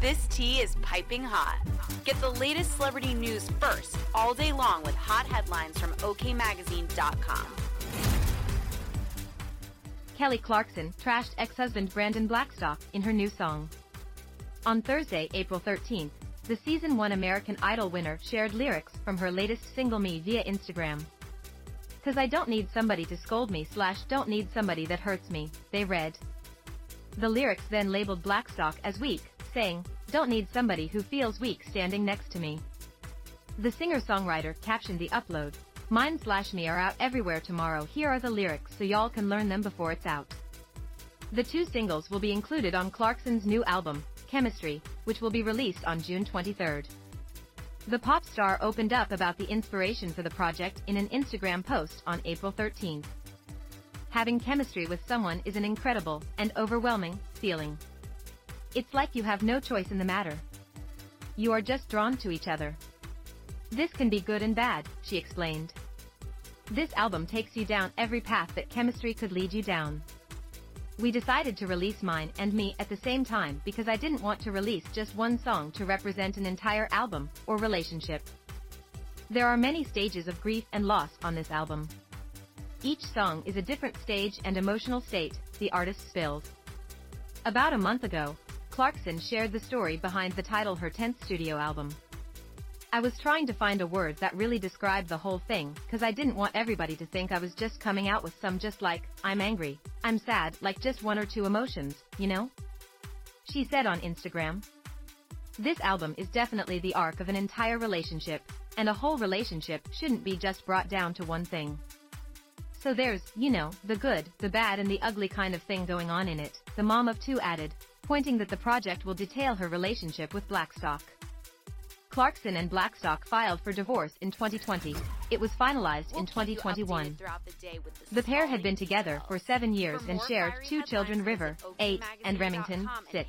This tea is piping hot. Get the latest celebrity news first all day long with hot headlines from OKMagazine.com. Kelly Clarkson trashed ex-husband Brandon Blackstock in her new song. On Thursday, April 13th, the season 1 American Idol winner shared lyrics from her latest single Me via Instagram. Cause I don't need somebody to scold me slash don't need somebody that hurts me, they read. The lyrics then labeled Blackstock as weak, saying, don't need somebody who feels weak standing next to me. The singer-songwriter captioned the upload, Mine slash me are out everywhere tomorrow here are the lyrics so y'all can learn them before it's out. The two singles will be included on Clarkson's new album, Chemistry, which will be released on June 23rd. The pop star opened up about the inspiration for the project in an Instagram post on April 13. Having chemistry with someone is an incredible and overwhelming feeling. It's like you have no choice in the matter. You are just drawn to each other. This can be good and bad, she explained. This album takes you down every path that chemistry could lead you down. We decided to release Mine and Me at the same time because I didn't want to release just one song to represent an entire album or relationship. There are many stages of grief and loss on this album. Each song is a different stage and emotional state, the artist spills. About a month ago, Clarkson shared the story behind the title her 10th studio album. I was trying to find a word that really described the whole thing, cause I didn't want everybody to think I was just coming out with some just like, I'm angry, I'm sad, like just one or two emotions, you know? She said on Instagram. This album is definitely the arc of an entire relationship, and a whole relationship shouldn't be just brought down to one thing. So there's, you know, the good, the bad and the ugly kind of thing going on in it, the mom of two added, pointing that the project will detail her relationship with Blackstock. Clarkson and Blackstock filed for divorce in 2020. It was finalized in 2021. The pair had been together for seven years and shared two children River, 8, and Remington, 6.